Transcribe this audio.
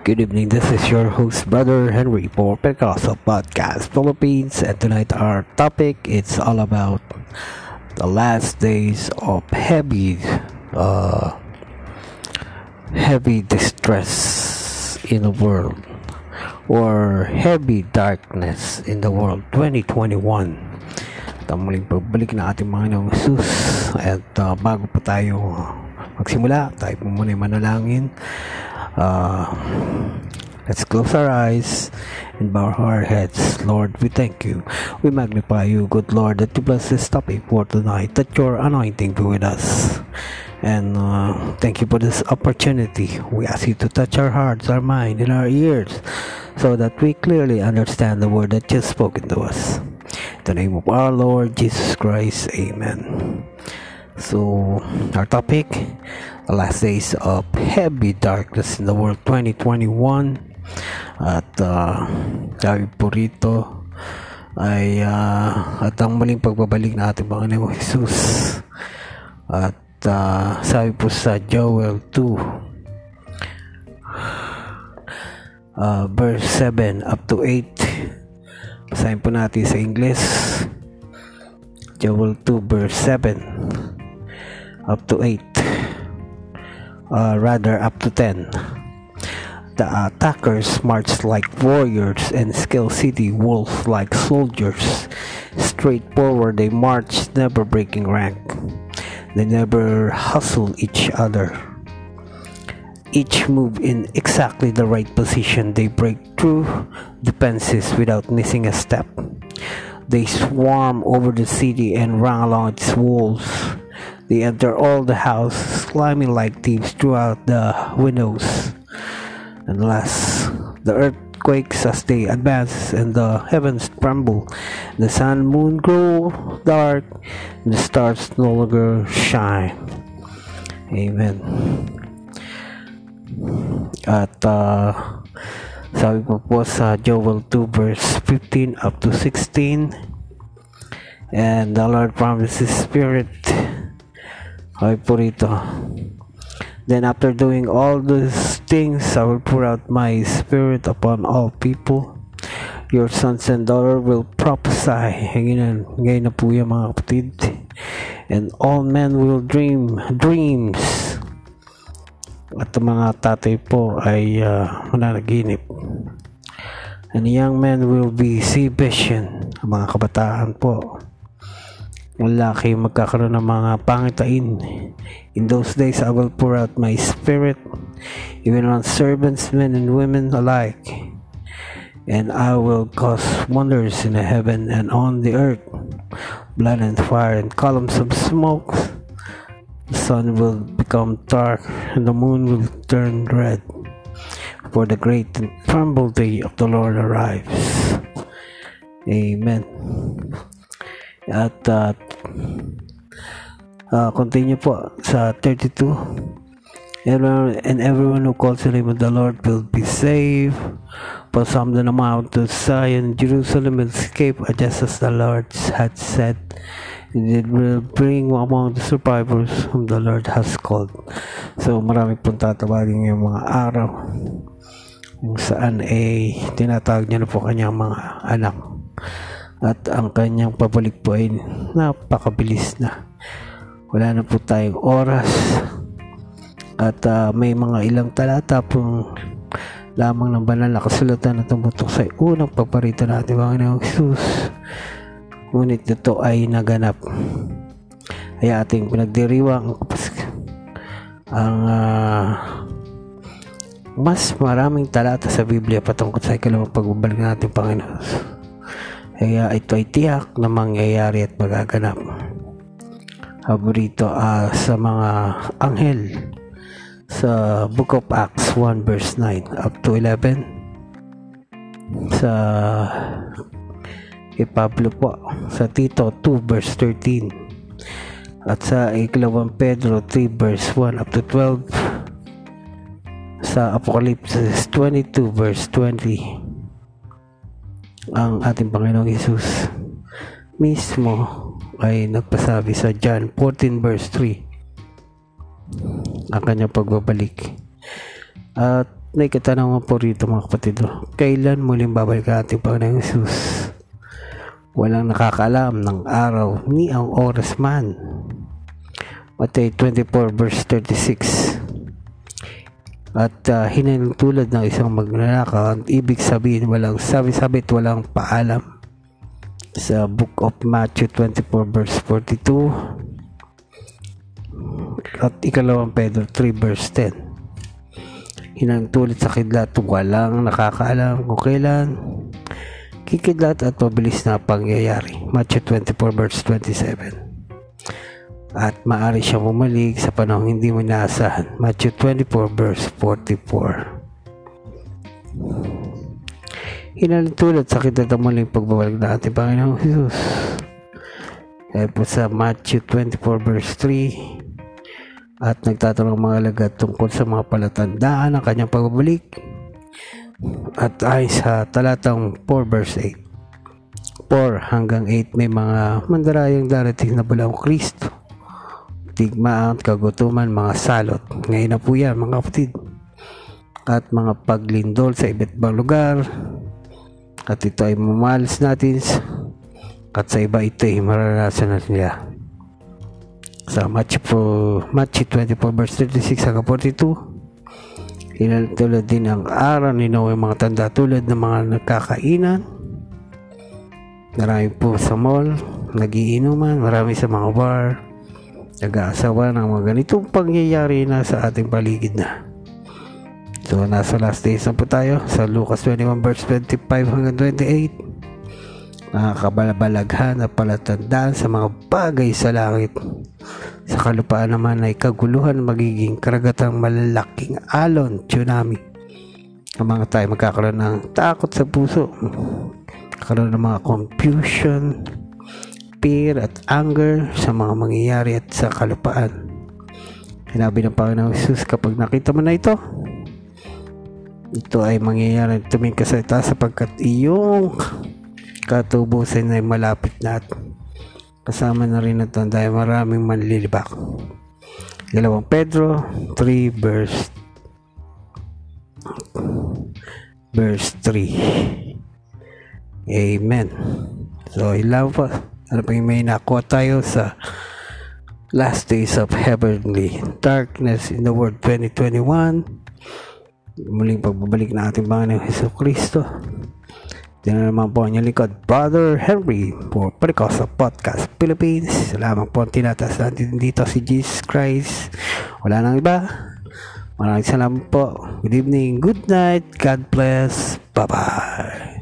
Good evening, this is your host, Brother Henry for Pentecostal Podcast Philippines, and tonight our topic it's all about the last days of heavy, uh, heavy distress in the world, or heavy darkness in the world 2021. At muling pagbalik na ating Panginoong Jesus at uh, bago pa tayo magsimula, tayo po muna manalangin. Uh, let's close our eyes and bow our heads. Lord, we thank you. We magnify you, good Lord, that you bless this topic for tonight, that your anointing be with us. And uh, thank you for this opportunity. We ask you to touch our hearts, our mind, and our ears so that we clearly understand the word that you've spoken to us. In the name of our Lord Jesus Christ, Amen. So, our topic the last days of heavy darkness in the world 2021 at uh, sabi po ay uh, at ang muling pagbabalik na ating Panginoong Jesus. At uh, sabi po sa Joel 2 uh, verse 7 up to 8 basahin po natin sa English Joel 2 verse 7 up to 8 uh, rather up to 10 the attackers marched like warriors and scale city wolves like soldiers. Straight forward they marched never breaking rank. They never hustle each other. Each move in exactly the right position they break through defenses without missing a step. They swarm over the city and run along its walls they enter all the house, climbing like thieves throughout the windows. And last, the earth quakes as they advance, and the heavens tremble. The sun moon grow dark, and the stars no longer shine. Amen. At uh, sabi po po sa Joel 2 verse 15 up to 16, and the Lord promises Spirit ay po rito. Then after doing all these things, I will pour out my spirit upon all people. Your sons and daughter will prophesy. Ngayon, ngayon na po yung mga kapatid. And all men will dream dreams. At mga tatay po ay uh, mananaginip. And young men will be see vision. Mga kabataan po kayong magkakaroon ng mga pangitain. In those days, I will pour out my spirit, even on servants, men and women alike. And I will cause wonders in the heaven and on the earth, blood and fire and columns of smoke. The sun will become dark and the moon will turn red, for the great and tremble day of the Lord arrives. Amen. At uh, uh, continue po sa 32. Everyone, and everyone who calls the name of the Lord will be saved. For some the mount to Zion, Jerusalem will escape just as the Lord had said. It will bring among the survivors whom the Lord has called. So marami pong tatawagin yung mga araw kung saan eh tinatawag niya na po kanyang mga anak at ang kanyang pabalik po ay napakabilis na. Wala na po tayong oras. At uh, may mga ilang talata pong lamang ng banal na kasulatan na tumutok sa unang paparito natin Panginoong Jesus. Ngunit ito ay naganap. Ay ating pinagdiriwang ang uh, mas maraming talata sa Biblia patungkol sa ikalawang pagbabalik natin Panginoon kaya ito ay tiyak na mangyayari at magaganap. Paborito uh, sa mga anghel. Sa Book of Acts 1 verse 9 up to 11 sa kay Pablo po sa Tito 2 verse 13 at sa ikalawang Pedro 3 verse 1 up to 12 sa Apocalypse 22 verse 20 ang ating Panginoong Yesus mismo ay nagpasabi sa John 14 verse 3 ang kanyang pagbabalik at may katanungan po rito mga kapatid. Kailan muling babalik ang ating Panginoong Jesus? Walang nakakaalam ng araw ni ang oras man. Matay 24 verse 36 at uh, hinanong tulad ng isang magnanakaw ang ibig sabihin walang sabi-sabi at walang paalam. Sa book of Matthew 24 verse 42 at ikalawang Pedro 3 verse 10 hinangtulad sa kidlat walang nakakaalam kung kailan. Kikidlat at mabilis na pangyayari. Matthew 24 verse 27 at maari siyang bumalik sa panahong hindi mo inaasahan. Matthew 24 verse 44 hinalintulad sa kidlat ang muling pagbabalik na ating Panginoong Jesus. Dahil po sa Matthew 24 verse 3 at nagtatanong mga alagad tungkol sa mga palatandaan ng kanyang pagbabalik at ay sa talatang 4 verse 8 4 hanggang 8 may mga mandarayang darating na balawang Kristo tigmaan, kagutuman, mga salot. Ngayon na po yan mga kapatid. At mga paglindol sa iba't ibang lugar. At ito ay mamalas natin. At sa iba ito ay maranasan natin nila sa Matthew, po, Matthew 24 verse 36 hanggang 42 ilan tulad din ang araw ni Noe mga tanda tulad ng mga nagkakainan. Marami po sa mall nagiinuman marami sa mga bar nag-aasawa ng mga ganitong pangyayari na sa ating paligid na so nasa last days na po tayo sa Lucas 21 verse 25 hanggang 28 nakakabalbalaghan na palatandaan sa mga bagay sa langit sa kalupaan naman ay kaguluhan magiging karagatang malalaking alon, tsunami. Ang mga tayo magkakaroon ng takot sa puso. Magkakaroon ng mga confusion, fear at anger sa mga mangyayari at sa kalupaan. Sinabi ng Panginoong Jesus kapag nakita mo na ito, ito ay mangyayari tuming ka sa itaas sapagkat iyong katubusan ay malapit na at Kasama na rin ito dahil maraming manlilibak. Dalawang Pedro 3 verse verse 3. Amen. So, ilan pa. Ano pa yung may nakuha tayo sa last days of heavenly darkness in the world 2021. Muling pagbabalik na ating Panginoon Heso Kristo. Diyan naman po ang likod, Brother Henry for Pericosa Podcast Philippines. Salamat po ang tinatas natin dito si Jesus Christ. Wala nang iba. Maraming salamat po. Good evening, good night, God bless. Bye-bye.